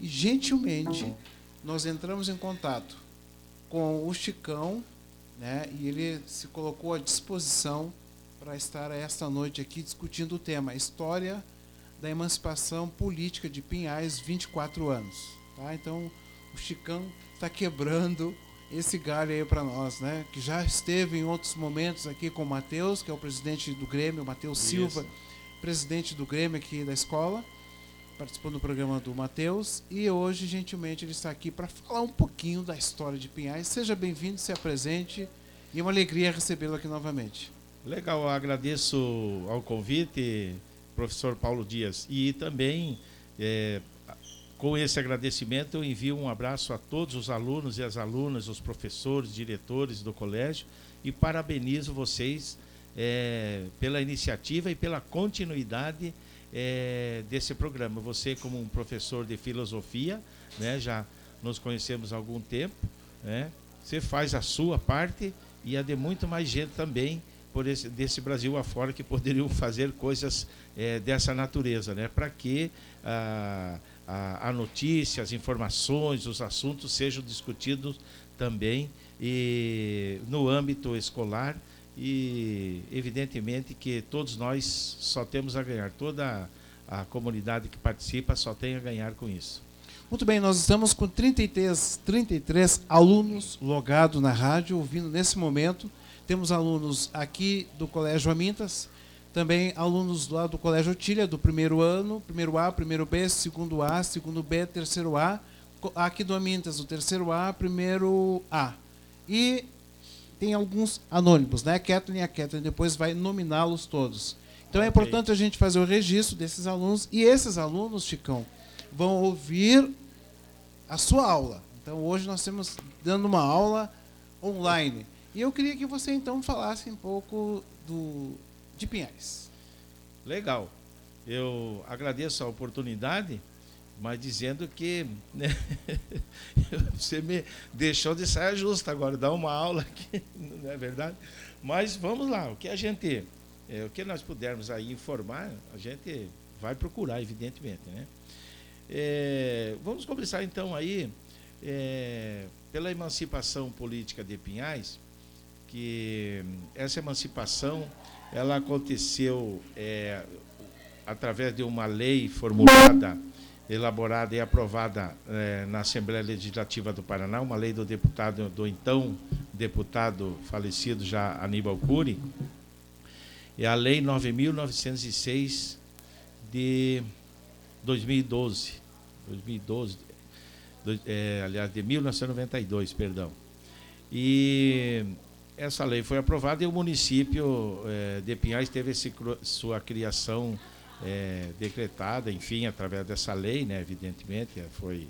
E gentilmente nós entramos em contato com o Chicão, né? E ele se colocou à disposição para estar esta noite aqui discutindo o tema História da Emancipação Política de Pinhais, 24 anos. Tá? Então, o Chicão está quebrando esse galho aí para nós, né? Que já esteve em outros momentos aqui com o Matheus, que é o presidente do Grêmio, Matheus Silva, presidente do Grêmio aqui da escola, participando do programa do Matheus, e hoje, gentilmente, ele está aqui para falar um pouquinho da história de Pinhais. Seja bem-vindo, se apresente, e é uma alegria recebê-lo aqui novamente. Legal, agradeço ao convite, professor Paulo Dias, e também é, com esse agradecimento, eu envio um abraço a todos os alunos e as alunas, os professores, diretores do colégio e parabenizo vocês é, pela iniciativa e pela continuidade é, desse programa. Você, como um professor de filosofia, né, já nos conhecemos há algum tempo, né, você faz a sua parte e a de muito mais gente também por esse, desse Brasil afora que poderiam fazer coisas é, dessa natureza, né, para que ah, a, a notícia, as informações, os assuntos sejam discutidos também e, no âmbito escolar e evidentemente que todos nós só temos a ganhar, toda a, comunidade que participa só tem a ganhar com isso. Muito bem, nós estamos com 33, 33 alunos logados na rádio, ouvindo nesse momento. Temos alunos aqui do Colégio Amintas, também alunos lá do Colégio Otília, do primeiro ano, primeiro A, primeiro B, segundo A, segundo B, terceiro A. Aqui do Amintas, o terceiro A, primeiro A. E tem alguns anônimos, né? Kathleen e a Kathleen depois vai nominá-los todos. Então é okay. é importante a gente fazer o registro desses alunos. E esses alunos, Chicão, vão ouvir a sua aula. Então hoje nós estamos dando uma aula online. E eu queria que você então falasse um pouco do, de Pinhais. Legal. Eu agradeço a oportunidade, mas dizendo que né, você me deixou de saia justa agora, dar uma aula aqui, não é verdade? Mas vamos lá, o que a gente, é, o que nós pudermos aí informar, a gente vai procurar, evidentemente, né? É, vamos começar então aí é, pela emancipação política de Pinhais, que essa emancipação ela aconteceu é, através de uma lei formulada, elaborada e aprovada é, na Assembleia Legislativa do Paraná, uma lei do deputado, do então deputado falecido já Aníbal Cury, é a Lei 9.906 de 2012, 2012, é, aliás, de 1992, perdão. E essa lei foi aprovada e o município é, de Pinhais teve esse, sua criação é, decretada, enfim, através dessa lei, né, evidentemente, foi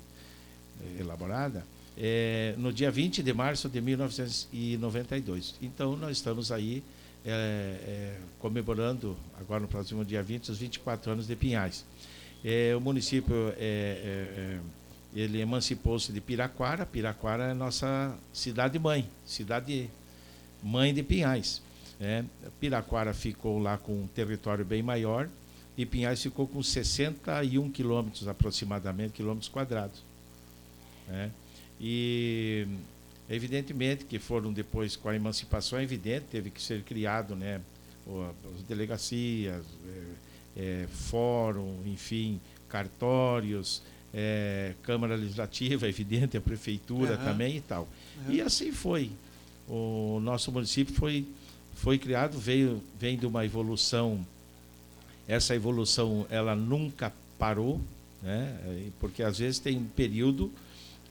é, elaborada, é, no dia 20 de março de 1992. Então, nós estamos aí é, é, comemorando, agora no próximo dia 20, os 24 anos de Pinhais. o município ele emancipou-se de Piraquara. Piraquara é nossa cidade-mãe, cidade mãe de Pinhais. Né? Piraquara ficou lá com um território bem maior e Pinhais ficou com 61 quilômetros aproximadamente, quilômetros quadrados. Né? E evidentemente que foram depois com a emancipação, é evidente, teve que ser criado, né, as delegacias, é, é, fórum, enfim, cartórios, é, Câmara Legislativa, evidente, a Prefeitura uhum. também e tal. Uhum. E assim foi o nosso município foi, foi criado, veio, vem de uma evolução, essa evolução ela nunca parou, né? porque às vezes tem um período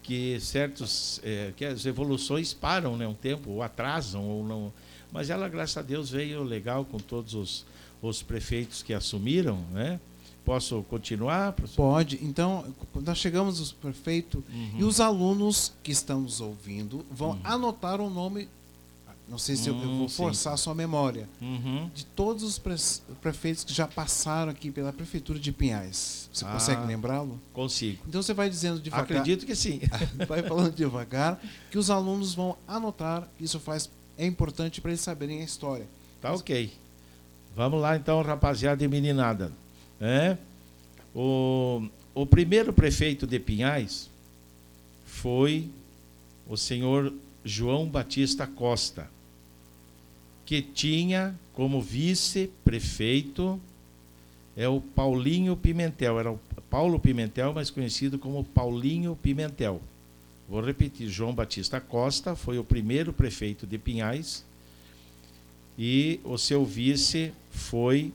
que certos é, que as evoluções param né, um tempo, ou atrasam, ou não. Mas ela, graças a Deus, veio legal com todos os, os prefeitos que assumiram, né? Posso continuar, professor? Pode. Então, nós chegamos ao prefeito uhum. e os alunos que estão nos ouvindo vão uhum. anotar o nome. Não sei se eu, eu vou hum, forçar sim. a sua memória. Uhum. De todos os prefeitos que já passaram aqui pela Prefeitura de Pinhais. Você ah, consegue lembrá-lo? Consigo. Então você vai dizendo devagar. Acredito que sim. vai falando devagar, que os alunos vão anotar. Isso faz é importante para eles saberem a história. Tá ok. Vamos lá então, rapaziada e meninada. É? O, o primeiro prefeito de Pinhais foi o senhor João Batista Costa, que tinha como vice-prefeito é o Paulinho Pimentel, era o Paulo Pimentel, mais conhecido como Paulinho Pimentel. Vou repetir, João Batista Costa foi o primeiro prefeito de Pinhais e o seu vice foi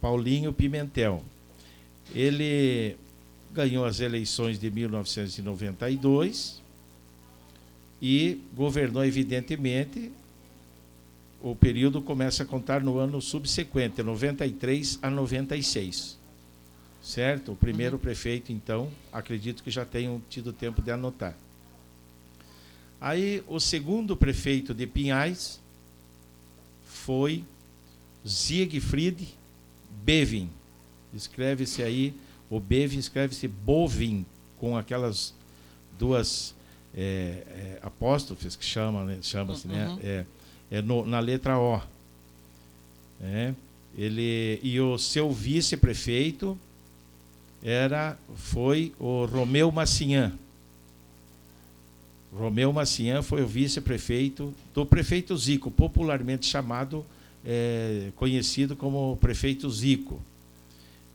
Paulinho Pimentel. Ele ganhou as eleições de 1992 e governou, evidentemente, o período começa a contar no ano subsequente, 93 a 96. Certo? O primeiro uhum. prefeito, então, acredito que já tenham tido tempo de anotar. Aí, o segundo prefeito de Pinhais foi Siegfried Bevin. Escreve-se aí, o Bevin escreve-se Bovin, com aquelas duas é, é, apóstrofes que chama, né, chama-se, né? uhum. né? É, é no, na letra O. É, ele, e o seu vice-prefeito era, foi o Romeu Macian. Romeu Macian foi o vice-prefeito do prefeito Zico, popularmente chamado, é, conhecido como prefeito Zico,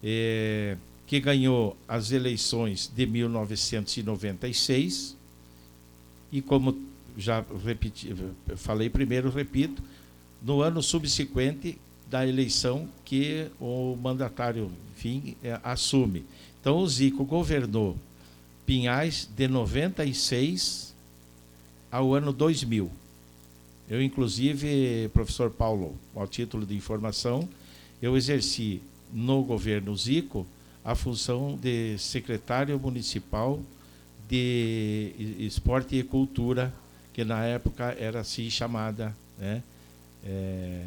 é, que ganhou as eleições de 1996 e como já repeti, falei primeiro, repito, no ano subsequente da eleição que o mandatário, enfim, é, assume. Então o Zico governou Pinhais de 96 ao ano 2000. Eu, inclusive, professor Paulo, ao título de informação, eu exerci no governo Zico a função de secretário municipal de esporte e cultura que na época era assim chamada, né? É,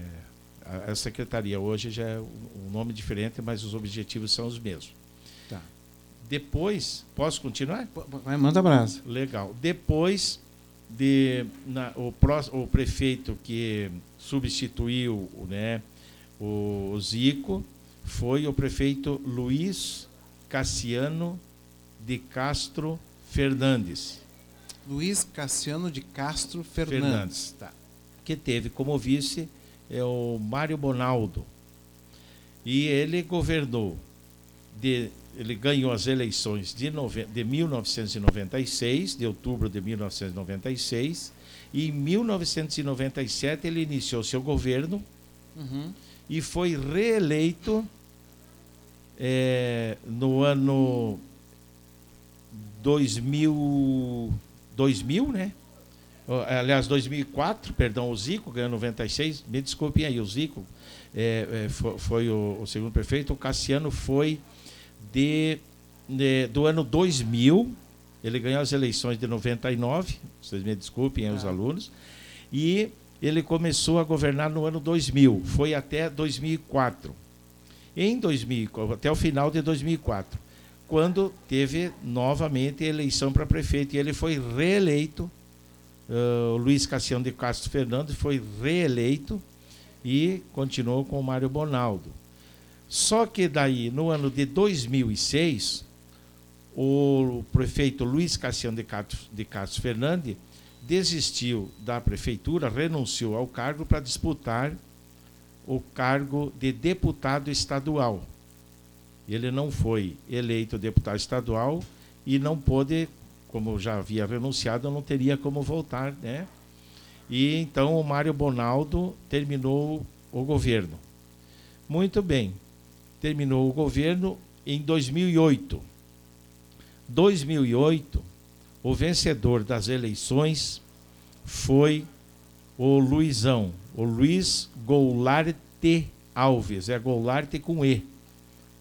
a, a, secretaria hoje já é um nome diferente, mas os objetivos são os mesmos. Tá. Depois, posso continuar? Vai, manda abraço. Legal. Depois de na, o, pró, o prefeito que substituiu, né, o, o Zico foi o prefeito Luiz Cassiano de Castro Fernandes. Luiz Cassiano de Castro Fernandes. Fernandes tá. Que teve como vice é o Mário Bonaldo. E ele governou, de, ele ganhou as eleições de, nove, de 1996, de outubro de 1996, e em 1997 ele iniciou seu governo uhum. e foi reeleito é, no ano 2000. 2000, né? Aliás, 2004, perdão, o Zico ganhou 96. Me desculpem aí, o Zico é, é, foi, foi o, o, segundo prefeito. O Cassiano foi de, de, do ano 2000. Ele ganhou as eleições de 99. Vocês me desculpem aí, os ah. alunos. E ele começou a governar no ano 2000. Foi até 2004. Em 2000, até o final de 2004 quando teve novamente eleição para prefeito e ele foi reeleito. Uh, Luiz Cassiano de Castro Fernandes foi reeleito e continuou com o Mário Bonaldo. Só que daí, no ano de 2006, o prefeito Luiz Cassiano de Castro, de Castro Fernandes desistiu da prefeitura, renunciou ao cargo para disputar o cargo de deputado estadual. Ele não foi eleito deputado estadual e não pôde, como já havia renunciado, não teria como voltar, né? E então o Mário Bonaldo terminou o governo. Muito bem. Terminou o governo em 2008. 2008, o vencedor das eleições foi o Luizão, o Luiz Goulart Alves, é Goulart com E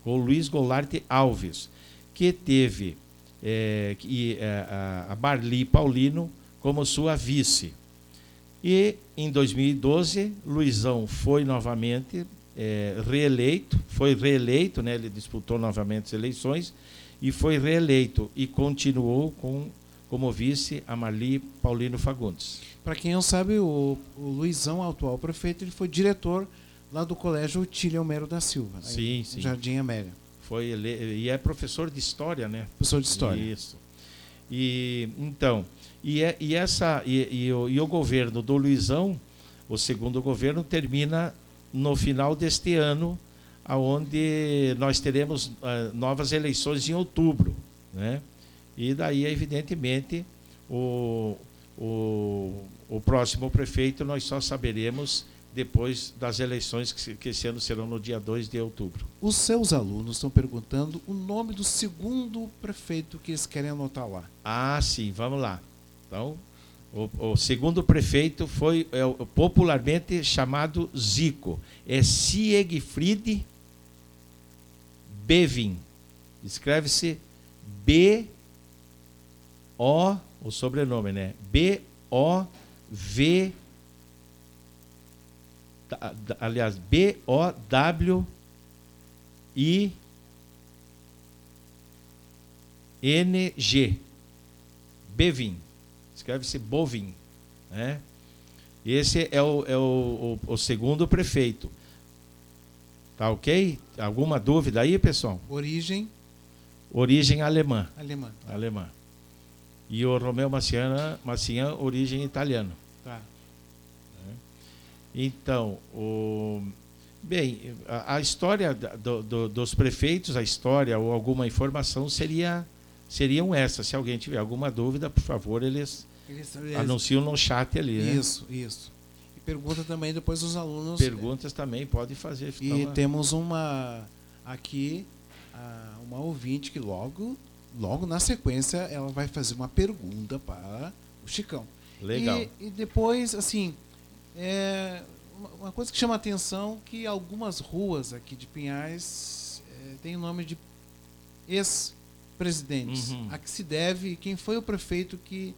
o Luiz Goulart Alves, que teve é, é, a Marli Paulino como sua vice. E em 2012, Luizão foi novamente é, reeleito, foi reeleito, né, ele disputou novamente as eleições e foi reeleito e continuou com como vice a Marli Paulino Fagundes. Para quem não sabe, o, o Luizão, atual prefeito, ele foi diretor lá do Colégio Otília Homero da Silva, sim, sim. Jardim Amélia. Foi ele, e é professor de história, né? Professor de história. Isso. E então, e, é, e essa e, e, o, e o governo do Luizão, o segundo governo termina no final deste ano, aonde nós teremos uh, novas eleições em outubro, né? E daí, evidentemente, o, o, o próximo prefeito nós só saberemos depois das eleições que, que esse ano serão no dia 2 de outubro. Os seus alunos estão perguntando o nome do segundo prefeito que eles querem anotar lá. Ah, sim, vamos lá. Então, o, o segundo prefeito foi é, popularmente chamado Zico. É Siegfried Bevin. Escreve-se B O, o sobrenome, né? B O V aliás, B O W I N G. Bevin. Escreve-se Bovin, né? Esse é o, é o, o, o segundo prefeito. Tá ok? Alguma dúvida aí, pessoal? Origem? Origem alemã. Alemã. Alemã. E o Romeu Macian, origem italiana. Tá. Então, o, bem, a, a história do, do, dos prefeitos, a história ou alguma informação seria seriam essas. Se alguém tiver alguma dúvida, por favor, eles, eles, eles anunciam no chat ali. Né? Isso, isso. E pergunta também depois os alunos. Perguntas também pode fazer. E temos uma aqui uma ouvinte que logo logo na sequência ela vai fazer uma pergunta para o Chicão. Legal. E, e depois assim é, uma coisa que chama a atenção que algumas ruas aqui de Pinhais é, têm o nome de ex-presidentes. Uhum. A que se deve, quem foi o prefeito que,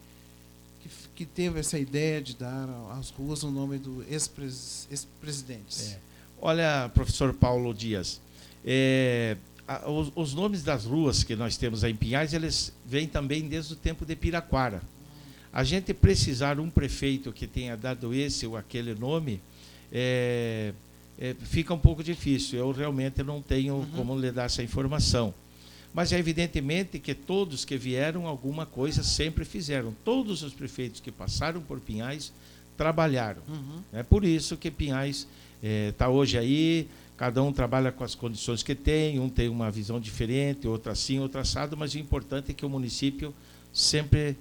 que, que, teve essa ideia de dar às ruas o nome do ex-presidentes? É. Olha, professor Paulo Dias, é, a, os, os, nomes das ruas que nós temos aí em Pinhais, eles vêm também desde o tempo de Piraquara. A gente precisar um prefeito que tenha dado esse ou aquele nome, é, é, fica um pouco difícil. Eu realmente não tenho uhum. como lhe dar essa informação. Mas é evidentemente que todos que vieram alguma coisa sempre fizeram. Todos os prefeitos que passaram por Pinhais trabalharam. Uhum. É por isso que Pinhais está é, hoje aí, cada um trabalha com as condições que tem, um tem uma visão diferente, outro assim, outro assado, mas o importante é que o município sempre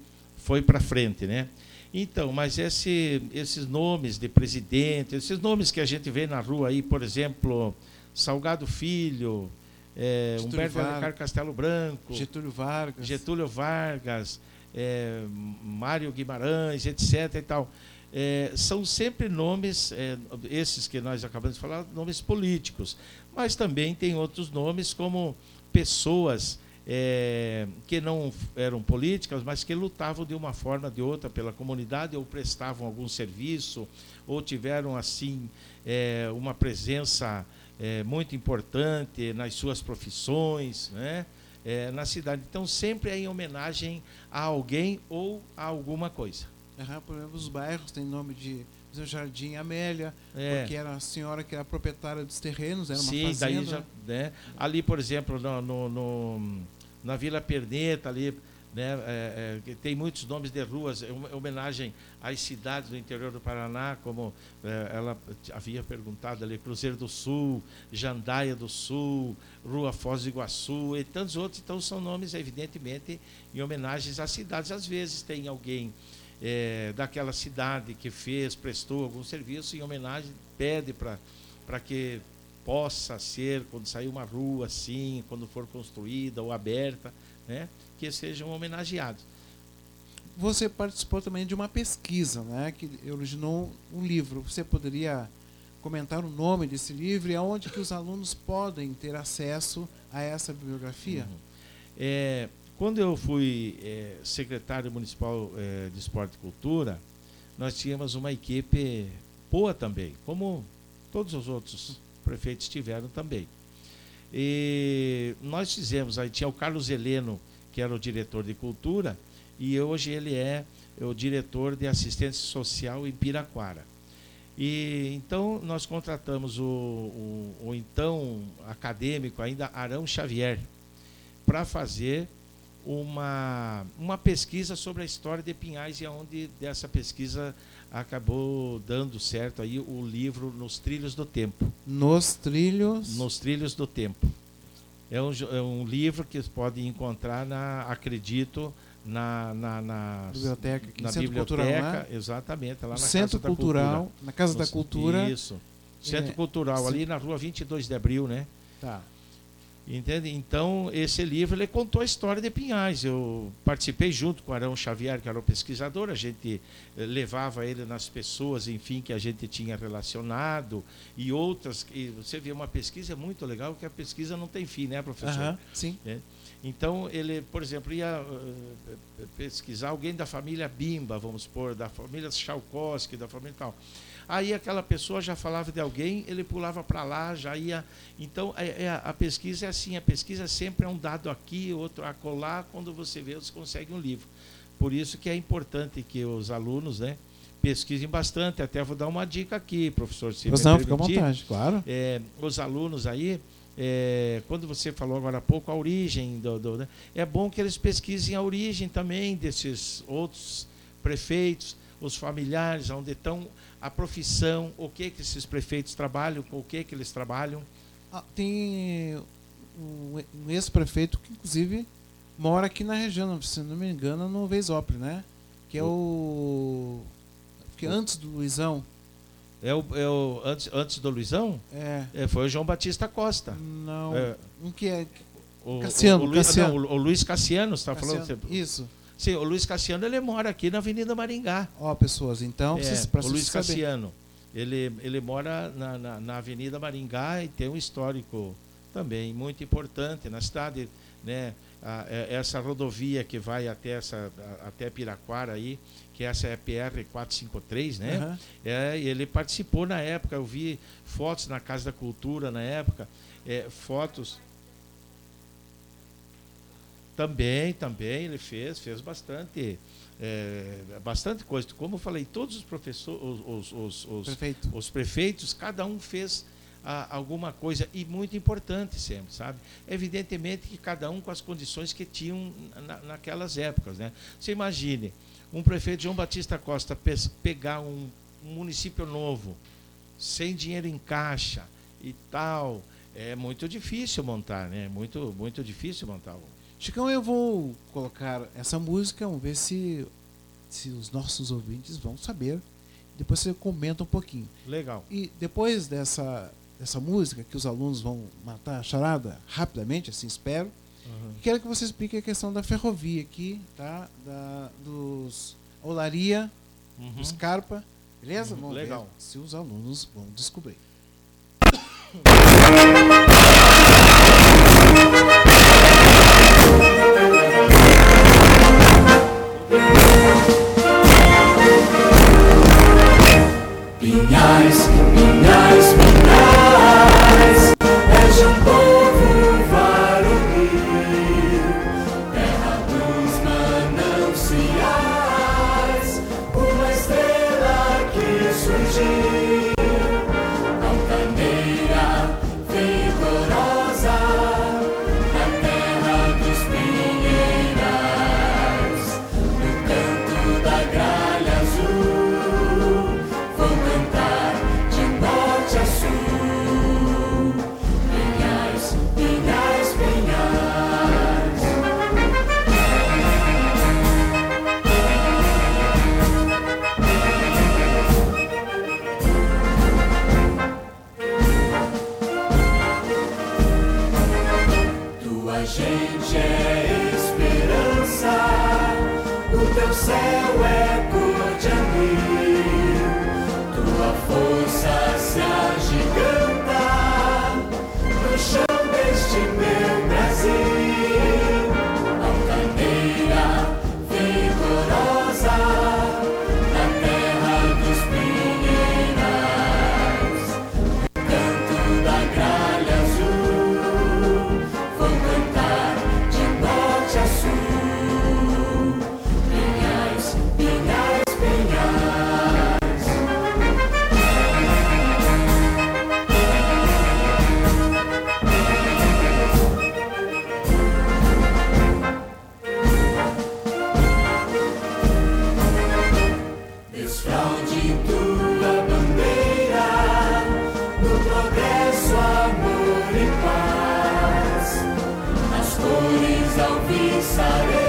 foi para frente, né? Então, mas esse, esses nomes de presidente, esses nomes que a gente vê na rua aí, por exemplo, Salgado Filho, é, Humberto Alencar Castelo Branco, Getúlio Vargas, Getúlio Vargas, é, Mário Guimarães, etc. E tal. É, são sempre nomes, é, esses que nós acabamos de falar, nomes políticos, mas também tem outros nomes como pessoas é, que não eram políticas, mas que lutavam de uma forma ou de outra pela comunidade, ou prestavam algum serviço, ou tiveram assim é, uma presença é, muito importante nas suas profissões, né? É, na cidade. Então sempre é em homenagem a alguém ou a alguma coisa. Uhum, por exemplo, os bairros têm nome de Jardim Amélia, é. porque era a senhora que era proprietária dos terrenos, era uma Sim, fazenda. daí já, né? Ali, por exemplo, no, no, no na Vila Perneta ali, né, é, é, tem muitos nomes de ruas, em homenagem às cidades do interior do Paraná, como é, ela havia perguntado ali, Cruzeiro do Sul, Jandaia do Sul, Rua Foz do Iguaçu e tantos outros. Então são nomes, evidentemente, em homenagens às cidades. Às vezes tem alguém é, daquela cidade que fez, prestou algum serviço em homenagem, pede para que possa ser, quando sair uma rua assim, quando for construída ou aberta, né, que sejam homenageados. Você participou também de uma pesquisa, né, que originou um livro. Você poderia comentar o nome desse livro e aonde que os alunos podem ter acesso a essa bibliografia? Uhum. É, quando eu fui é, secretário municipal é, de esporte e cultura, nós tínhamos uma equipe boa também, como todos os outros prefeitos tiveram também. E nós fizemos, aí tinha o Carlos Heleno, que era o diretor de cultura, e hoje ele é o diretor de assistência social em Piraquara. E então nós contratamos o, o, o então acadêmico ainda Arão Xavier para fazer uma, uma pesquisa sobre a história de Pinhais e onde dessa pesquisa acabou dando certo aí o livro Nos Trilhos do Tempo. Nos Trilhos? Nos Trilhos do Tempo. É um, é um livro que podem encontrar, na, acredito, na, na, na biblioteca, na Centro biblioteca, Cultural, exatamente, lá na Centro Casa Cultural, da Cultura. na Casa no, da Cultura. Isso. Centro é, Cultural, sim. ali na rua 22 de abril, né? Tá. Entende? Então, esse livro ele contou a história de Pinhais. Eu participei junto com Arão Xavier, que era o pesquisador, a gente eh, levava ele nas pessoas, enfim, que a gente tinha relacionado e outras. E você vê uma pesquisa é muito legal, que a pesquisa não tem fim, né, professor? Aham, sim. Então, ele, por exemplo, ia eh, pesquisar alguém da família Bimba, vamos supor, da família Chalkowski, da família tal. Aí aquela pessoa já falava de alguém, ele pulava para lá, já ia. Então, é, é, a pesquisa é assim: a pesquisa sempre é um dado aqui, outro acolá, quando você vê, você consegue um livro. Por isso que é importante que os alunos né, pesquisem bastante. Até vou dar uma dica aqui, professor, se me não, fica à vontade, claro. É, os alunos aí, é, quando você falou agora há pouco a origem, do, do- né, é bom que eles pesquisem a origem também desses outros prefeitos, os familiares, onde estão a profissão, o que que esses prefeitos trabalham, com o que que eles trabalham. Ah, tem um, um ex-prefeito que, inclusive, mora aqui na região, se não me engano, no Veisópolis, né? Que é o. Que é antes do Luizão. É o, é o- antes, antes do Luizão, É. é, foi o João Batista Costa. Não. É, que é. o, Cassiano, o, o, Luiz- Cassiano. não, o, o Luiz Cassiano, você está falando? Isso. Sim, o Luiz Cassiano ele mora aqui na Avenida Maringá. Ó, pessoas, então, É, vocês, o Luiz. Cassiano. Ele, ele mora na, na, na Avenida Maringá e tem um histórico também muito importante na cidade. Né? A- é- essa rodovia que vai até, essa, até Piraquara aí, que essa é a PR 453, né? Aham. É, ele participou na época, eu vi fotos na Casa da Cultura na época, é, fotos. Também, também ele fez, fez bastante, é, bastante coisa. Como eu falei, todos os professores, os, os, os, Perfeito. os prefeitos, cada um fez ah, alguma coisa e muito importante sempre, sabe? Evidentemente que cada um com as condições que tinham na, naquelas épocas, né? Você imagine um prefeito João Batista Costa pes- pegar um, um município novo, sem dinheiro em caixa e tal, é muito difícil montar, né? Muito, muito difícil montar. Chicão, eu vou colocar essa música, vamos ver se, se os nossos ouvintes vão saber. Depois você comenta um pouquinho. Legal. E depois dessa, dessa música, que os alunos vão matar a charada rapidamente, assim espero, quero que você explique a questão da ferrovia aqui, tá? Da, dos Olaria, Uhum. do Scarpa, beleza? Uhum, Vamos legal. ver se os alunos vão descobrir. Pinhais, confessaré.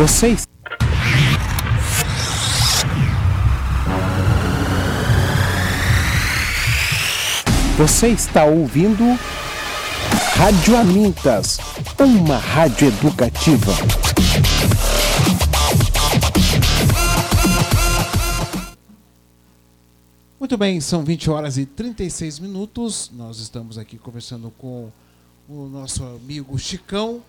Vocês. Você está ouvindo Rádio Amintas, uma rádio educativa. Muito bem, são 20 horas e 36 minutos. Nós estamos aqui conversando com o nosso amigo Chicão,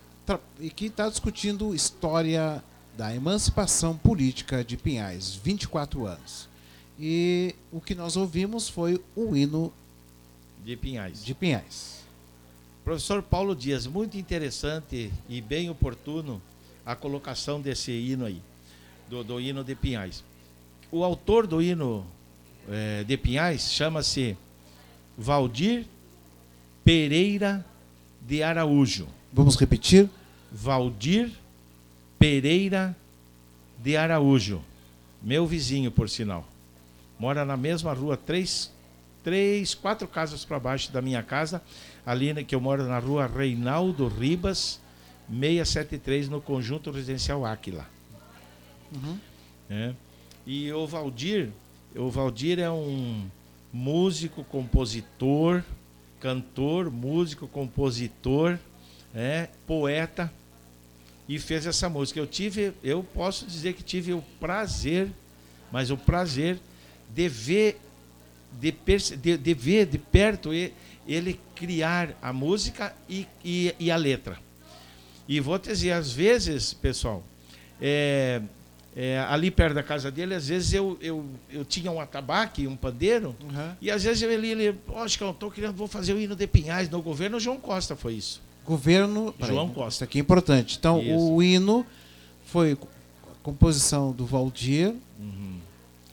e que está discutindo história da emancipação política de Pinhais, 24 anos. E o que nós ouvimos foi o hino De Pinhais. de Pinhais. Professor Paulo Dias, muito interessante e bem oportuno a colocação desse hino aí, do, do hino de Pinhais. O autor do hino eh, de Pinhais chama-se Valdir Pereira de Araújo. Vamos repetir? Valdir Pereira de Araújo. Meu vizinho, por sinal. Mora na mesma rua, três, três quatro casas para baixo da minha casa. Ali que eu moro na rua Reinaldo Ribas, 673, no conjunto residencial Áquila. É. E o Valdir, o Valdir é um músico, compositor, cantor, músico, compositor, é, poeta e fez essa música. Eu tive, eu posso dizer que tive o prazer, mas o prazer de ver de, de, de ver de perto ele criar a música e, e, e a letra. E vou te dizer, às vezes, pessoal, é, é, ali perto da casa dele, às vezes eu, eu, eu tinha um atabaque, um pandeiro, Uhum. e às vezes ele, ele acho que eu estou querendo, vou fazer o hino de Pinhais no governo João Costa, foi isso. Governo. João Peraí, Costa. Isso aqui é importante. Então, Isso. o hino foi co- composição do Valdir.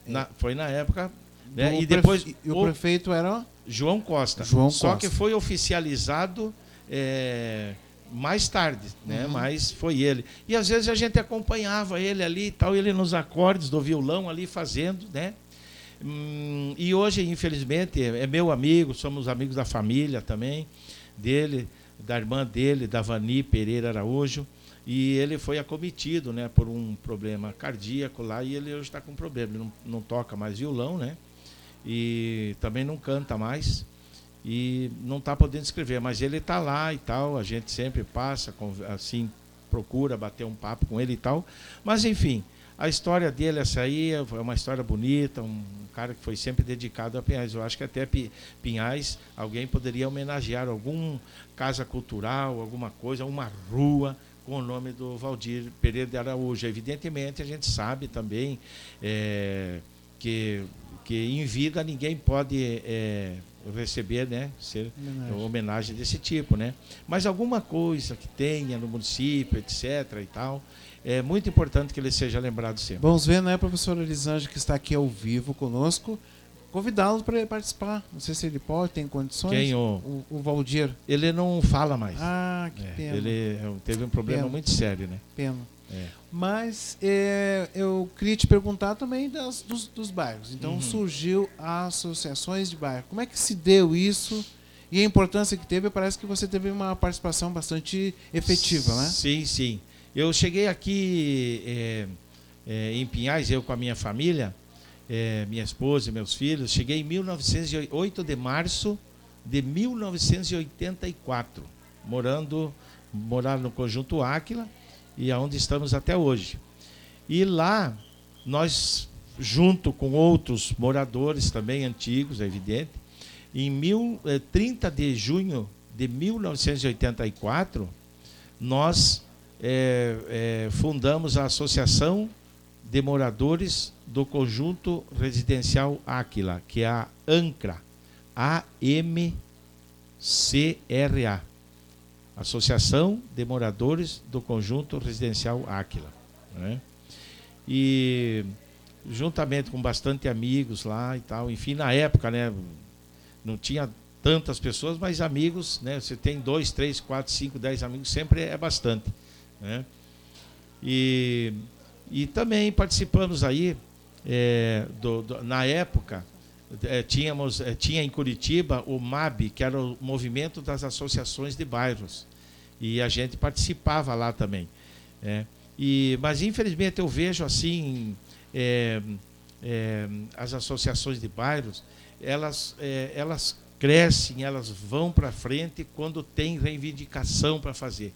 Na- foi na época. Né? E prefe- depois E o o prefeito era. João Costa. João Só Costa. que foi oficializado é, mais tarde, né? Uhum. Mas foi ele. E às vezes a gente acompanhava ele ali e tal, ele nos acordes do violão ali fazendo, né? Hum, e hoje, infelizmente, é meu amigo, somos amigos da família também, dele, da irmã dele, da Vani Pereira Araújo. E ele foi acometido né, por um problema cardíaco lá e ele hoje está com problema. Ele não, não toca mais violão, né? E também não canta mais e não está podendo escrever, mas ele está lá e tal, a gente sempre passa, assim, procura bater um papo com ele e tal. Mas enfim, a história dele, essa aí, é uma história bonita, um cara que foi sempre dedicado a Pinhais. Eu acho que até Pi- Pinhais, alguém poderia homenagear algum casa cultural, alguma coisa, uma rua com o nome do Valdir Pereira de Araújo. Evidentemente, a gente sabe também é, que, que em vida ninguém pode é, receber, né, ser Homenagem. homenagem desse tipo, né? Mas alguma coisa que tenha no município, etc. e tal, é muito importante que ele seja lembrado sempre. Vamos ver, né, professor Elisângela, que está aqui ao vivo conosco. Convidá-lo para participar. Não sei se ele pode, tem condições. Quem o, O, o Valdir. ele não fala mais. Ah, que É, pena. ele é, teve um problema Pena. muito sério, né? pena. É. Mas é, eu queria te perguntar também das, dos, dos bairros. Então Uhum. surgiu as associações de bairro. Como é que se deu isso? E a importância que teve, parece que você teve uma participação bastante efetiva, né? Sim, sim. Eu cheguei aqui é, é, em Pinhais, eu com a minha família, é, minha esposa e meus filhos, cheguei em 1908 de março de 1984, morando, morando no Conjunto Áquila e aonde estamos até hoje. E lá nós, junto com outros moradores também antigos, é evidente, em mil, eh, 30 de junho de 1984, nós eh, eh, fundamos a Associação de Moradores do Conjunto Residencial Áquila, que é a ANCRA, A-M-C-R-A. Associação de Moradores do Conjunto Residencial Áquila. né? E juntamente com bastante amigos lá e tal, enfim, na época, né, não tinha tantas pessoas, mas amigos, né? Você tem dois, três, quatro, cinco, dez amigos, sempre é bastante, né? E, e também participamos aí, é, do- do- na época, é, tínhamos, é, tinha em Curitiba o MAB, que era o Movimento das Associações de Bairros, e a gente participava lá também. né? E, mas infelizmente eu vejo assim é, é, as associações de bairros, elas, é, elas crescem, elas vão para frente quando tem reivindicação para fazer.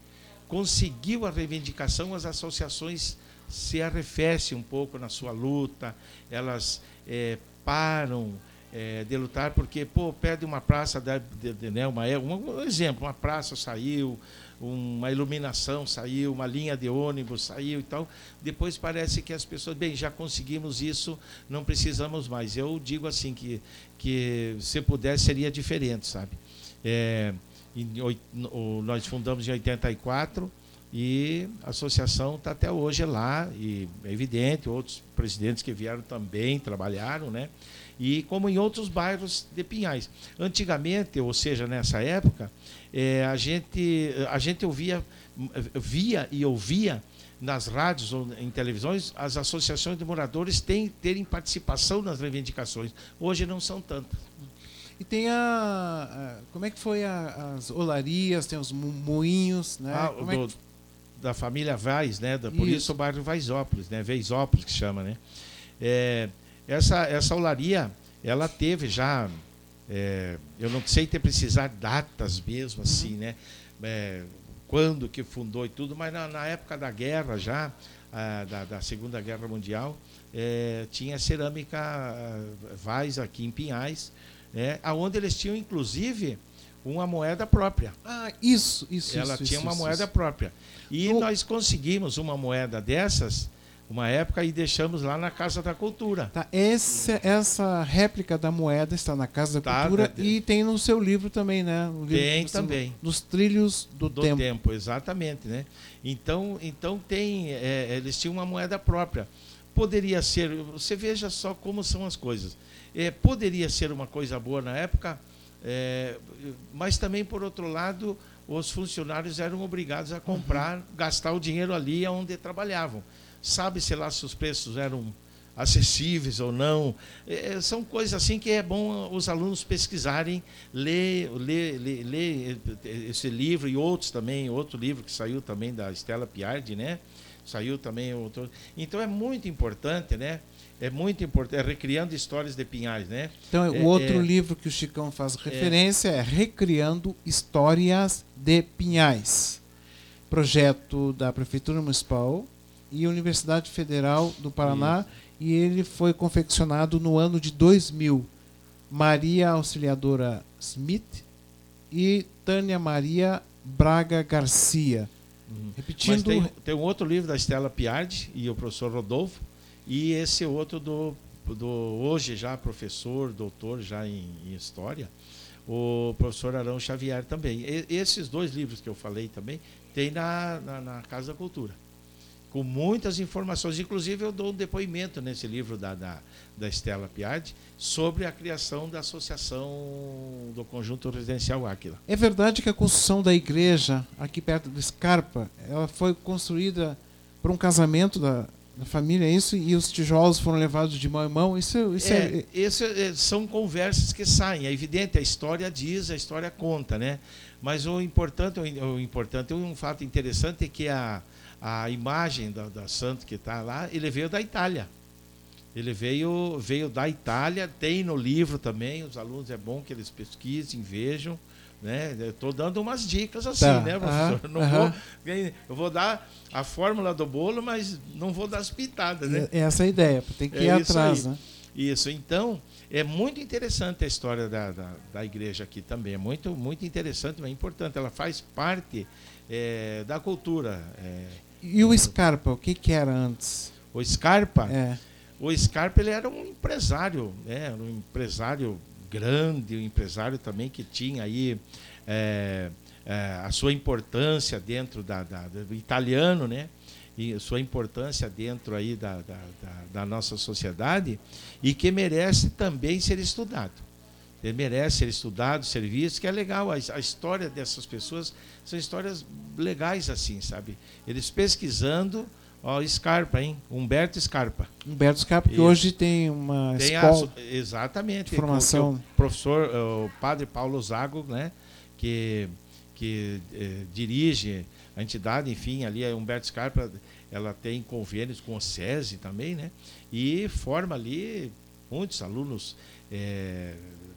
Conseguiu a reivindicação, as associações se arrefecem um pouco na sua luta, elas é, param é, de lutar, porque, pô, perde uma praça, de, de, de, né, uma, um exemplo, uma praça saiu, uma iluminação saiu, uma linha de ônibus saiu e tal. Depois parece que as pessoas, bem, já conseguimos isso, não precisamos mais. Eu digo assim que, que se pudesse seria diferente, sabe? É, em, nós fundamos em 84 e a associação está até hoje lá, e é evidente, outros presidentes que vieram também trabalharam, né? E como em outros bairros de Pinhais. Antigamente, ou seja, nessa época, é, a, gente, a gente ouvia, via e ouvia nas rádios ou em televisões as associações de moradores têm, terem participação nas reivindicações. Hoje não são tantas. E tem a, a, como é que foi a, as olarias, tem os moinhos, né? Ah, do, é que... Da família Vaz, né? Da, por isso. isso o bairro Vaisópolis, né? Veisópolis que chama, né? É, essa, essa olaria, ela teve já é, eu não sei ter precisar datas mesmo uhum. assim, né? É, quando que fundou e tudo, mas na, na época da guerra já, a, da, da, Segunda Guerra Mundial, é, tinha cerâmica Vaz aqui em Pinhais, né? aonde eles tinham inclusive uma moeda própria. Ah, isso, isso. Ela isso, tinha isso, uma isso, moeda própria. E nós conseguimos uma moeda dessas uma época e deixamos lá na Casa da Cultura. Tá, essa, essa réplica da moeda está na Casa da tá, Cultura de... e tem no seu livro também, né? tem também. Nos trilhos do, do tempo. tempo. Exatamente, né? Então, então tem, é, eles tinham uma moeda própria. Poderia ser, você veja só como são as coisas. É, poderia ser uma coisa boa na época, é, mas também, por outro lado, os funcionários eram obrigados a comprar, uhum. gastar o dinheiro ali onde trabalhavam. Sabe-se lá se os preços eram acessíveis ou não. É, são coisas assim que é bom os alunos pesquisarem, ler, ler, ler, ler, esse livro e outros também, outro livro que saiu também da Stella Piardi, né? Saiu também outro. Então é muito importante, né? É muito importante, é Recriando Histórias de Pinhais, né? Então, é, o outro é, livro que o Chicão faz referência é, é Recriando Histórias de Pinhais. Projeto da Prefeitura Municipal e Universidade Federal do Paraná Isso. e ele foi confeccionado no ano de 2000. Maria Auxiliadora Smith e Tânia Maria Braga Garcia. Uhum. Repetindo. Tem, tem, um outro livro da Estela Piardi e o professor Rodolfo, e esse outro do, do hoje já professor, doutor já em, em História, o professor Arão Xavier também. E, esses dois livros que eu falei também tem na, na, na Casa da Cultura com muitas informações. Inclusive, eu dou um depoimento nesse livro da, da, da Estela Piardi sobre a criação da associação do Conjunto Residencial Áquila. É verdade que a construção da igreja, aqui perto do Scarpa, ela foi construída por um casamento da, da família, é isso? E os tijolos foram levados de mão em mão? Isso, isso é, é... Isso é, são conversas que saem. É evidente, a história diz, a história conta, né? Mas o importante, o importante, um fato interessante é que a a imagem da, da santo que está lá, ele veio da Itália. Ele veio, veio da Itália, tem no livro também, os alunos é bom que eles pesquisem, vejam. Né? Estou dando umas dicas assim, tá. né, professor? não vou, eu vou dar a fórmula do bolo, mas não vou dar as pitadas, né? É essa é a ideia, tem que ir é atrás, isso né? Isso, então, é muito interessante a história da, da, da, igreja aqui também. É muito, muito interessante, mas é importante. Ela faz parte é, da cultura. É, e o Scarpa, o que, que era antes? O Scarpa? É. O Scarpa ele era um empresário, né? um empresário grande, um empresário também que tinha aí é, é, a sua importância dentro da, da, do italiano, né? E sua importância dentro aí da, da, da nossa sociedade e que merece também ser estudado. Ele merece ser estudado, ser visto, que é legal. A, a, história dessas pessoas são histórias legais assim, sabe? Eles pesquisando, ó, Scarpa, hein? Humberto Scarpa. Humberto Scarpa, que hoje tem uma tem escola. A, exatamente. Formação. O professor, o padre Paulo Zago, né? Que, que eh, dirige a entidade, enfim, ali é Humberto Scarpa ela tem convênios com o SESI também, né? E forma ali muitos alunos é,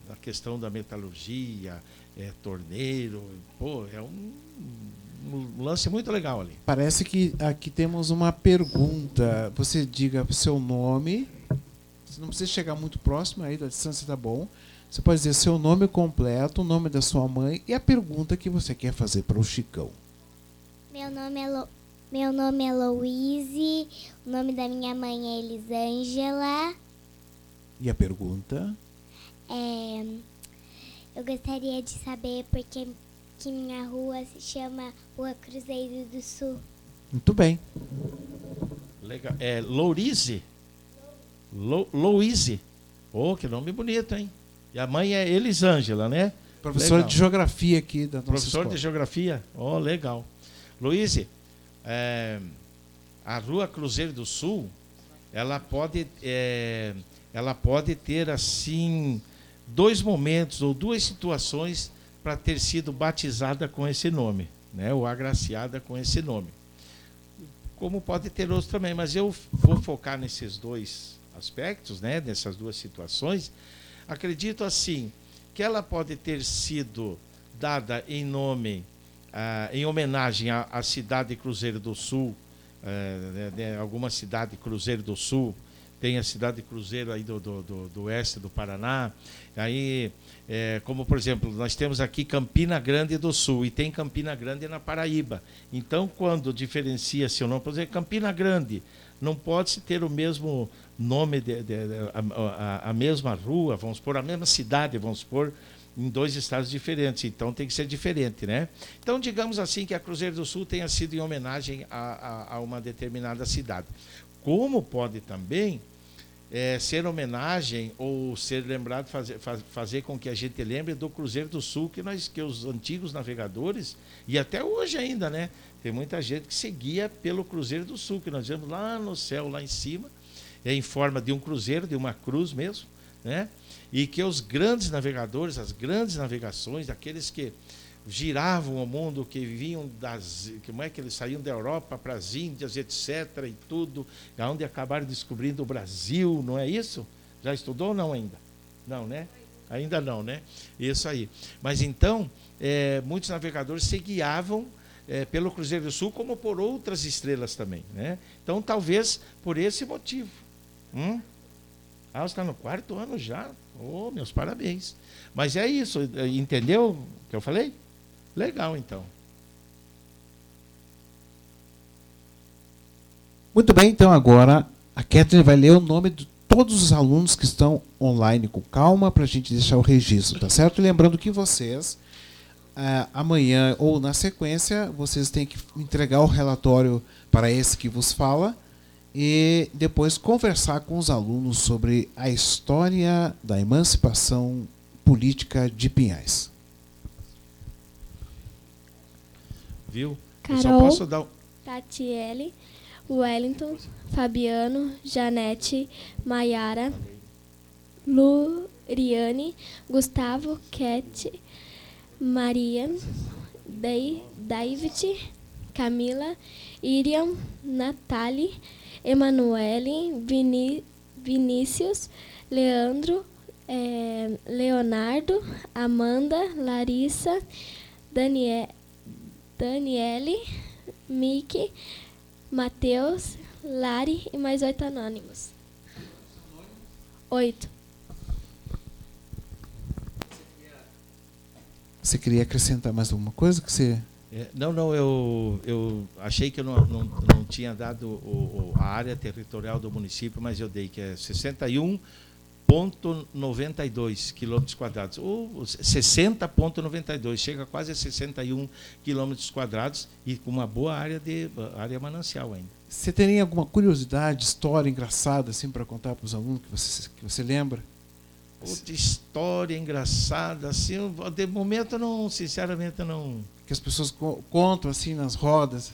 na questão da metalurgia, é, torneiro, pô, é um, um lance muito legal ali. Parece que aqui temos uma pergunta. Você diga seu nome. Você não precisa chegar muito próximo aí, da distância está bom. Você pode dizer seu nome completo, o nome da sua mãe e a pergunta que você quer fazer para o Chicão. Meu nome é Lo... Meu nome é Louise, o nome da minha mãe é Elisângela. E a pergunta? É, eu gostaria de saber por que, que minha rua se chama Rua Cruzeiro do Sul. Muito bem. Legal. É Lourise? Lou- Louise. Oh, que nome bonito, hein? E a mãe é Elisângela, né? Professora Legal. de geografia aqui da nossa Professor escola. de geografia? Oh, legal. Luiz, é, a Rua Cruzeiro do Sul, ela pode, é, ela pode ter assim dois momentos ou duas situações para ter sido batizada com esse nome, né? Ou agraciada com esse nome. Como pode ter outros também, mas eu vou focar nesses dois aspectos, né? Nessas duas situações. Acredito assim que ela pode ter sido dada em nome, ah, em homenagem à, à cidade de Cruzeiro do Sul, eh, né, alguma cidade de Cruzeiro do Sul, tem a cidade de Cruzeiro aí do, do, do, do oeste do Paraná, aí, eh, como por exemplo, nós temos aqui Campina Grande do Sul e tem Campina Grande na Paraíba. Então, quando diferencia seu nome, por exemplo, Campina Grande, não pode se ter o mesmo nome, de, de- de- a, a- a mesma rua, vamos supor, a mesma cidade, vamos supor, em dois estados diferentes. Então tem que ser diferente, né? Então, digamos assim que a Cruzeiro do Sul tenha sido em homenagem a, a- a uma determinada cidade. Como pode também eh, ser homenagem ou ser lembrado, fazer, faz- fazer com que a gente lembre do Cruzeiro do Sul, que, nós, que os antigos navegadores, e até hoje ainda, né? Tem muita gente que seguia pelo Cruzeiro do Sul, que nós vemos lá no céu, lá em cima, é em forma de um cruzeiro, de uma cruz mesmo, né? E que os grandes navegadores, as grandes navegações, aqueles que giravam o mundo, que vinham das, como é que eles saíam da Europa para as Índias, etc. e tudo, onde acabaram descobrindo o Brasil, não é isso? Já estudou ou não ainda? Não, né? Ainda não, né? Isso aí. Mas então, eh, muitos navegadores se guiavam eh, pelo Cruzeiro do Sul, como por outras estrelas também, né? Então, talvez por esse motivo. Hum? Ah, está no quarto ano já? Oh, meus parabéns. Mas é isso, entendeu o que eu falei? Legal, então. Muito bem, então agora a Catherine vai ler o nome de todos os alunos que estão online com calma para a gente deixar o registro, tá certo? Lembrando que vocês, ah, amanhã ou na sequência, vocês têm que entregar o relatório para esse que vos fala e depois conversar com os alunos sobre a história da emancipação política de Pinhais. Viu? Eu só Carol. posso dar Tatiele, Wellington, Fabiano, Janete, Maiara, Luriane, Gustavo, Cat, Maria, Dai- David, Camila, Iriam, Natali, Emanuele, Vini, Vinícius, Leandro, eh, Leonardo, Amanda, Larissa, Danie, Daniele, Miki, Matheus, Lari e mais oito anônimos. Oito. Você queria acrescentar mais alguma coisa que você É, não, não, eu, eu achei que eu não, não, não tinha dado o, o- a área territorial do município, mas eu dei, que é 61,92 quilômetros quadrados, ou 60,92, chega quase a 61 quilômetros quadrados e com uma boa área de área manancial ainda. Você teria alguma curiosidade, história engraçada assim para contar para os alunos que você, que você lembra? Outra história engraçada, assim, de momento não, sinceramente, não. Que as pessoas co- contam assim nas rodas.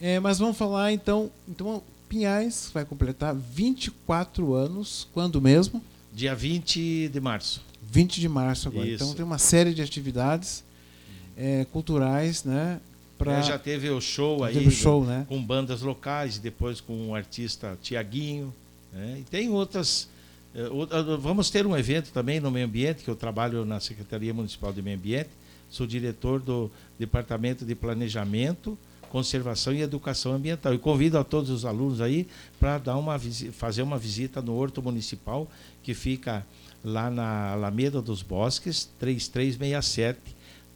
É, mas vamos falar então, então Pinhais vai completar 24 anos, quando mesmo? Dia 20 de março. 20 de março agora. Isso. Então tem uma série de atividades é, culturais, né? Pra... É, já teve o show aí Teve show, né? com bandas locais, depois com o artista Tiaguinho. né? E tem outras. eh, Vamos ter um evento também no meio ambiente, que eu trabalho na Secretaria Municipal de Meio Ambiente, sou diretor do Departamento de Planejamento, Conservação e Educação Ambiental. E convido a todos os alunos aí para dar uma fazer uma visita no Horto Municipal, que fica lá na Alameda dos Bosques, 3367,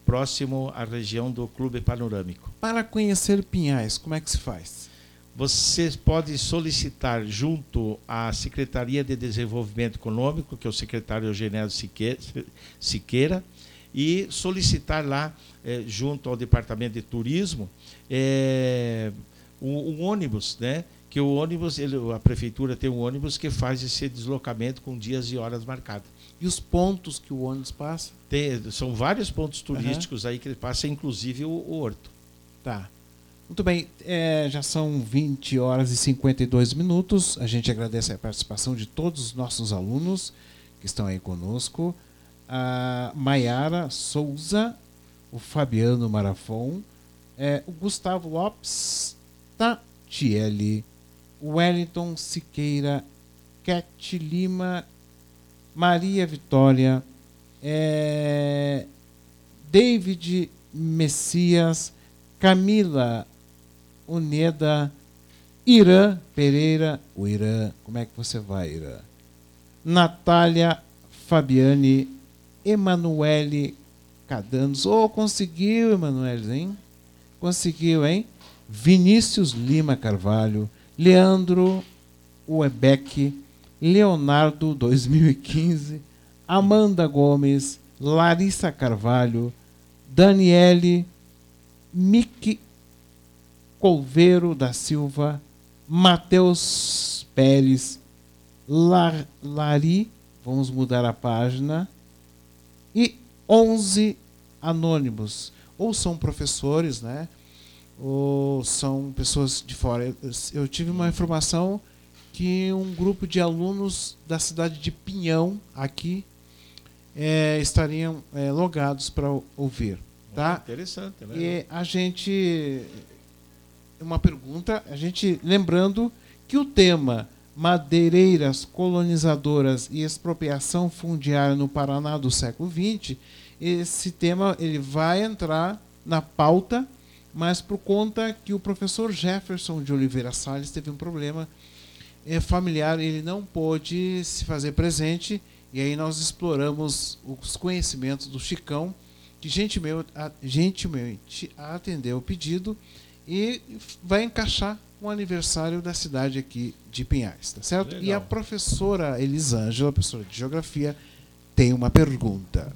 próximo à região do Clube Panorâmico. Para conhecer Pinhais, como é que se faz? Você pode solicitar junto à Secretaria de Desenvolvimento Econômico, que é o secretário Eugenio Sique- Siqueira, e solicitar lá, eh, junto ao Departamento de Turismo, eh, um, um ônibus, né? Que o ônibus, ele, a prefeitura tem um ônibus que faz esse deslocamento com dias e horas marcados. E os pontos que o ônibus passa? Tem- são vários pontos turísticos aí que ele passa, inclusive o, o Horto. Tá. Muito bem, é, já são 20 horas e 52 minutos. A gente agradece a participação de todos os nossos alunos que estão aí conosco. A Maiara Souza, o Fabiano Marafon, é, o Gustavo Lopes, Tatiele, Wellington Siqueira, Cat Lima, Maria Vitória, é, David Messias, Camila Uneda, Irã Pereira, o Irã, como é que você vai, Irã? Natália Fabiane, Emanuele Cadanos. Oh, conseguiu, Emanuele, hein? Conseguiu, hein? Vinícius Lima Carvalho, Leandro Uebeck, Leonardo 2015, Amanda Gomes, Larissa Carvalho, Daniele Mick Colveiro da Silva, Matheus Pérez, Lar- Lari, vamos mudar a página, e 11 anônimos. Ou são professores, né? Ou são pessoas de fora. Eu, tive uma informação que um grupo de alunos da cidade de Pinhão, aqui, eh, estariam eh, logados para ouvir. Tá? Interessante, né? E a gente. Uma pergunta, a gente lembrando que o tema Madeireiras colonizadoras e expropriação fundiária no Paraná do século XX, esse tema ele vai entrar na pauta, mas por conta que o professor Jefferson de Oliveira Salles teve um problema eh, familiar, ele não pôde se fazer presente, e aí nós exploramos os conhecimentos do Chicão, que gentilmente, atendeu o pedido e vai encaixar o aniversário da cidade aqui de Pinhais, tá certo? E a Legal. professora Elisângela, professora de Geografia, tem uma pergunta.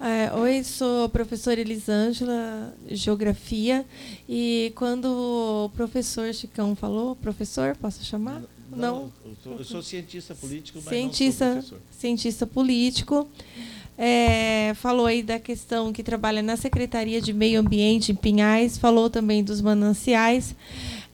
É, oi, sou a professora Elisângela, Geografia, e quando o professor Chicão falou, professor, posso chamar? Não. eu sou, eu sou cientista político, mas cientista, não sou professor. cientista político. É, falou aí da questão que trabalha na Secretaria de Meio Ambiente em Pinhais, falou também dos mananciais.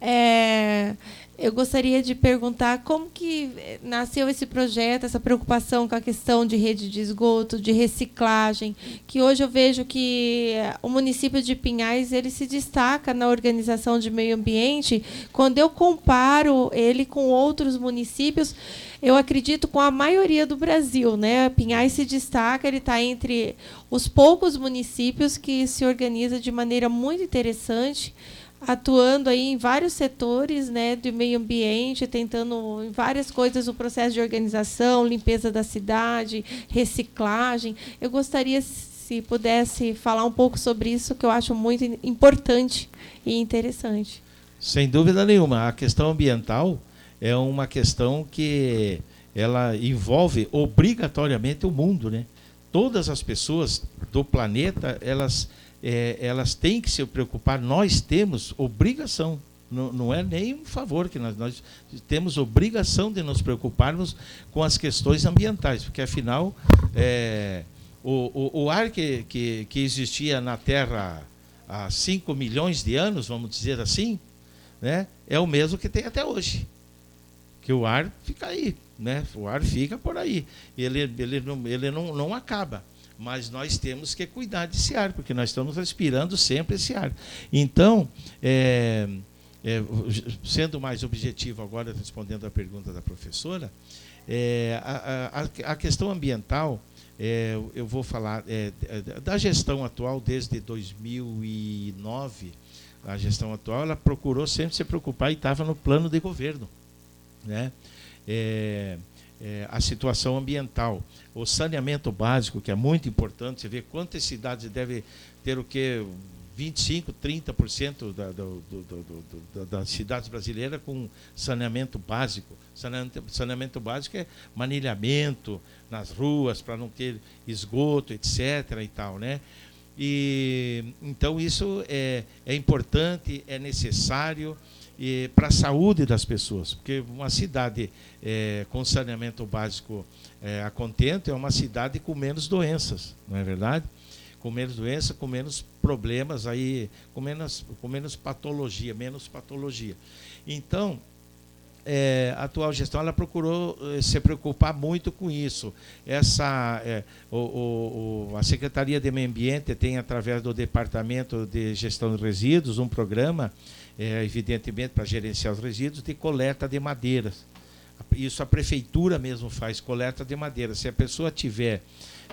É, eu gostaria de perguntar como que eh, nasceu esse projeto, essa preocupação com a questão de rede de esgoto, de reciclagem, que hoje eu vejo que eh, o município de Pinhais ele se destaca na organização de meio ambiente. Quando eu comparo ele com outros municípios, eu acredito com a maioria do Brasil, né? Pinhais se destaca, ele está entre os poucos municípios que se organiza de maneira muito interessante, atuando aí em vários setores, né, de meio ambiente, tentando em várias coisas o processo de organização, limpeza da cidade, reciclagem. Eu gostaria se pudesse falar um pouco sobre isso, que eu acho muito importante e interessante. Sem dúvida nenhuma, a questão ambiental é uma questão que ela envolve obrigatoriamente o mundo, né? Todas as pessoas do planeta, elas eh, elas têm que se preocupar. Nós temos obrigação, não, não é nem um favor que nós, nós temos obrigação de nos preocuparmos com as questões ambientais, porque afinal eh, o, o, o ar que, que, que existia na Terra há 5 milhões de anos, vamos dizer assim, né, é o mesmo que tem até hoje. que o ar fica aí, né? O ar fica por aí. Ele, ele, não, ele não, não acaba. Mas nós temos que cuidar desse ar, porque nós estamos respirando sempre esse ar. Então, é, é, sendo mais objetivo agora, respondendo à pergunta da professora, é, a, a, a, questão ambiental, é, eu vou falar é, da gestão atual desde 2009. A gestão atual ela procurou sempre se preocupar e estava no plano de governo, né? É, a situação ambiental, o saneamento básico que é muito importante. Você vê quantas cidades devem ter o que 25, 30% da, do, do, do, das cidades brasileiras com saneamento básico. Saneamento, saneamento básico é manilhamento nas ruas para não ter esgoto, etc. e tal, né? E então isso é, é importante, é necessário para a saúde das pessoas, porque uma cidade é, com saneamento básico é, a contento é uma cidade com menos doenças, não é verdade? com menos doença, com menos problemas aí, com menos, com menos patologia, menos patologia. Então, é, a atual gestão ela procurou é, se preocupar muito com isso. Essa, é, o, o, a Secretaria de Meio Ambiente tem, através do Departamento de Gestão de Resíduos, um programa, é, evidentemente, para gerenciar os resíduos, de coleta de madeiras. Isso a prefeitura mesmo faz, coleta de madeira. Se a pessoa tiver,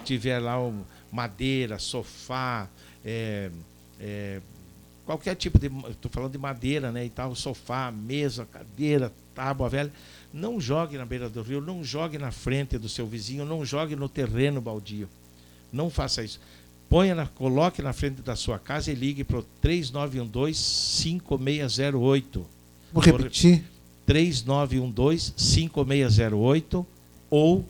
tiver lá um, madeira, sofá, é, é, qualquer tipo de. Estou falando de madeira, né? E tal, sofá, mesa, cadeira, tábua velha. Não jogue na beira do rio, não jogue na frente do seu vizinho, não jogue no terreno baldio. Não faça isso. Ponha na, coloque na frente da sua casa e ligue para o 3912-5608. Vou repetir. 3912-5608 ou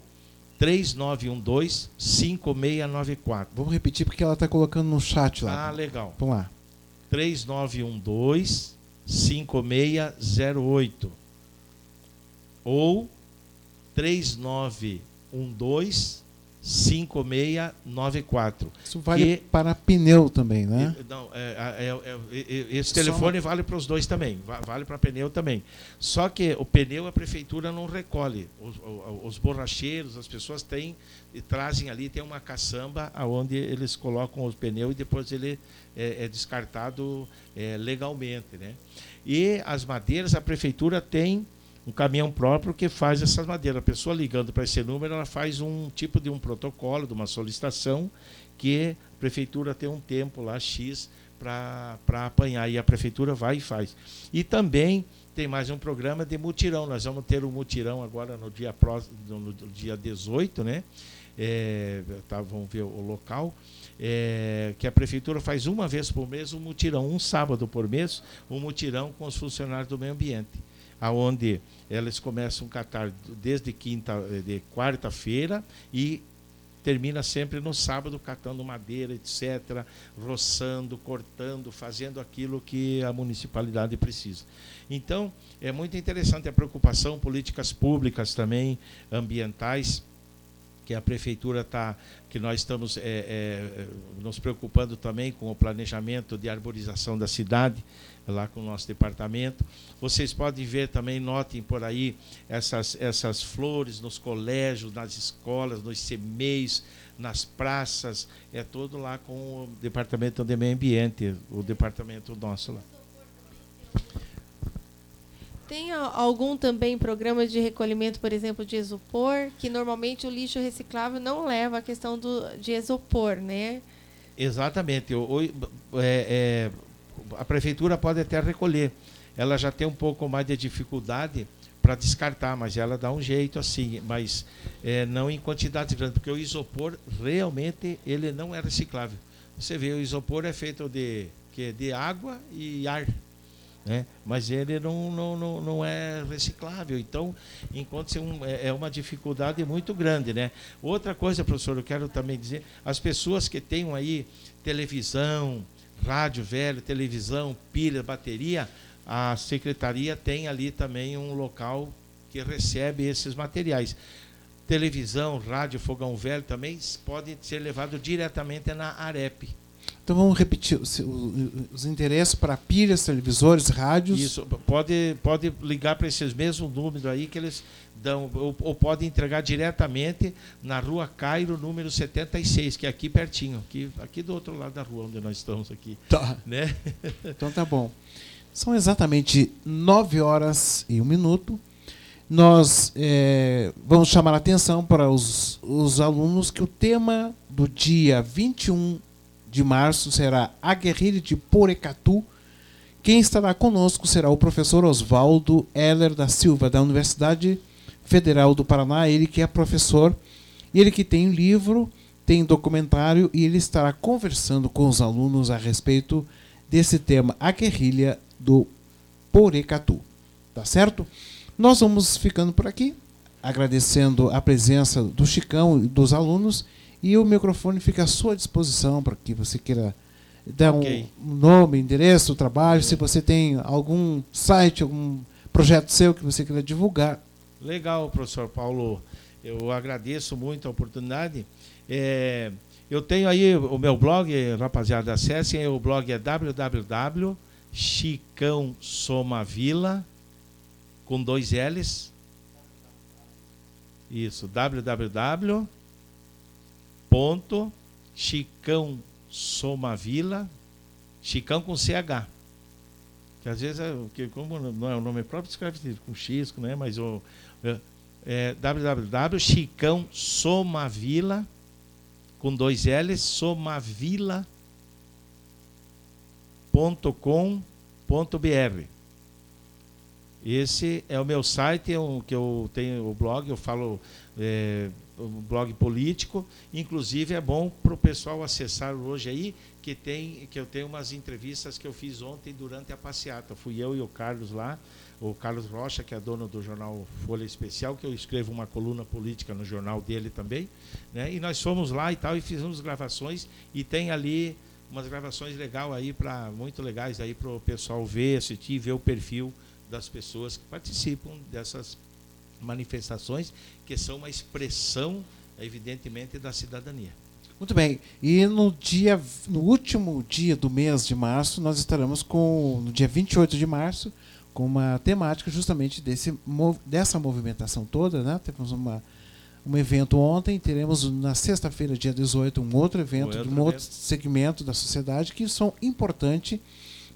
3912-5694. Vamos repetir porque ela está colocando no chat lá. Ah, legal. Vamos lá. 3912-5608 ou 3912 5694. Isso vale que, para pneu também, né? Não, é, é, é, esse telefone Só... vale para os dois também, vale para pneu também. Só que o pneu a prefeitura não recolhe. Os, os borracheiros, as pessoas têm e trazem ali, tem uma caçamba onde eles colocam os pneus e depois ele é, descartado legalmente. Né? E as madeiras, a prefeitura tem um caminhão próprio que faz essas madeiras. A pessoa ligando para esse número, ela faz um tipo de um protocolo, de uma solicitação, que a prefeitura tem um tempo lá, X, para apanhar. E a prefeitura vai e faz. E também tem mais um programa de mutirão. Nós vamos ter um mutirão agora no dia, próximo, no dia 18, né? É, tá, vamos ver o local. É, que a prefeitura faz uma vez por mês um mutirão, um sábado por mês, um mutirão com os funcionários do meio ambiente aonde elas começam a catar desde quinta, de quarta-feira e termina sempre no sábado catando madeira, etc., roçando, cortando, fazendo aquilo que a municipalidade precisa. Então, é muito interessante a preocupação, políticas públicas também, ambientais, que a prefeitura está, que nós estamos é, é, nos preocupando também com o planejamento de arborização da cidade, lá com o nosso departamento. Vocês podem ver também, notem por aí essas, essas flores nos colégios, nas escolas, nos semeios, nas praças, é todo lá com o departamento de meio ambiente, o departamento nosso lá. Tem algum também programa de recolhimento, por exemplo, de isopor, que normalmente o lixo reciclável não leva a questão do, de isopor, né? Exatamente. O, o é, é, a prefeitura pode até recolher. Ela já tem um pouco mais de dificuldade para descartar, mas ela dá um jeito assim, mas é, não em quantidades grandes, porque o isopor realmente ele não é reciclável. Você vê, o isopor é feito de, que, de água e ar. Né? mas ele não, não, não, não é reciclável. Então, enquanto um, é, é uma dificuldade muito grande. Né? Outra coisa, professor, eu quero também dizer, as pessoas que tenham aí televisão, rádio velho, televisão, pilha, bateria, a secretaria tem ali também um local que recebe esses materiais. Televisão, rádio, fogão velho também podem ser levados diretamente na AREP Então vamos repetir os, os endereços para pilhas, televisores, rádios. Isso, pode, pode ligar para esses mesmos números aí que eles dão, ou, ou pode entregar diretamente na rua Cairo, número 76, que é aqui pertinho, aqui, aqui do outro lado da rua onde nós estamos aqui. Tá. Né? Então tá bom. São exatamente 9 horas e um minuto. Nós é, vamos chamar a atenção para os, os alunos que o tema do dia 21 de março será a guerrilha de Porecatu. Quem estará conosco será o professor Oswaldo Heller da Silva, da Universidade Federal do Paraná, ele que é professor, ele que tem livro, tem documentário e ele estará conversando com os alunos a respeito desse tema, a guerrilha do Porecatu. Tá certo? Nós vamos ficando por aqui, agradecendo a presença do Chicão e dos alunos e o microfone fica à sua disposição para que você queira dar okay. um nome, endereço, trabalho, se você tem algum site, algum projeto seu que você queira divulgar. Legal, professor Paulo. Eu agradeço muito a oportunidade. É, eu tenho aí o meu blog, rapaziada, acessem. O blog é www.chicãosomavila, com dois L's. Isso, www Chicão com CH. Que às vezes, é, como não é o nome próprio, escreve com X, né? mas o é, é www.chicão Somavila, com dois L's, somavila.com.br. Esse é o meu site, é um, que eu tenho o blog, eu falo é, blog político. Inclusive é bom para o pessoal acessar hoje aí, que tem que eu tenho umas entrevistas que eu fiz ontem durante a passeata. Fui eu e o Carlos lá, o Carlos Rocha, que é dono do jornal Folha Especial, que eu escrevo uma coluna política no jornal dele também, né? E nós fomos lá e tal e fizemos gravações e tem ali umas gravações legal aí para muito legais aí para o pessoal ver, assistir, ver o perfil das pessoas que participam dessas manifestações que são uma expressão, evidentemente, da cidadania. Muito bem. E no dia, no último dia do mês de março, nós estaremos com, no dia 28 de março, com uma temática justamente desse, dessa movimentação toda, né? Temos uma, um evento ontem, teremos na sexta-feira, dia 18, um outro evento, outro de um evento. outro segmento da sociedade que são importantes,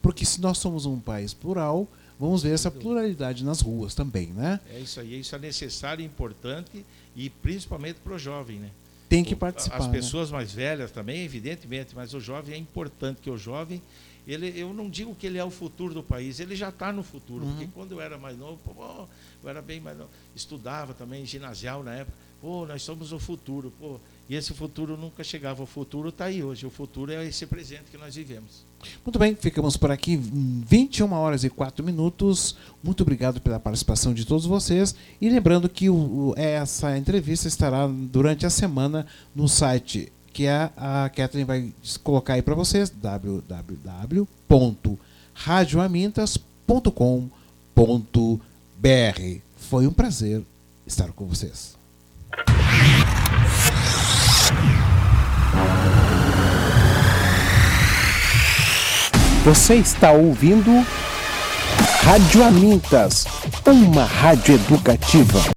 porque se nós somos um país plural, vamos ver essa pluralidade nas ruas também, né? É isso aí, isso é necessário, importante e principalmente para o jovem, né? Tem que participar. As né? pessoas né? mais velhas também, evidentemente, mas o jovem é importante que o jovem, ele, eu não digo que ele é o futuro do país, ele já está no futuro, uhum. porque quando eu era mais novo, pô, eu era bem mais novo, estudava também ginasial na época, pô, nós somos o futuro, pô, e esse futuro nunca chegava, o futuro está aí hoje, o futuro é esse presente que nós vivemos. Muito bem, ficamos por aqui 21 horas e 4 minutos. Muito obrigado pela participação de todos vocês. E lembrando que o, essa entrevista estará durante a semana no site que a, a Catherine vai colocar aí para vocês: www.radioamintas.com.br. Foi um prazer estar com vocês. Você está ouvindo Rádio Amintas, uma rádio educativa.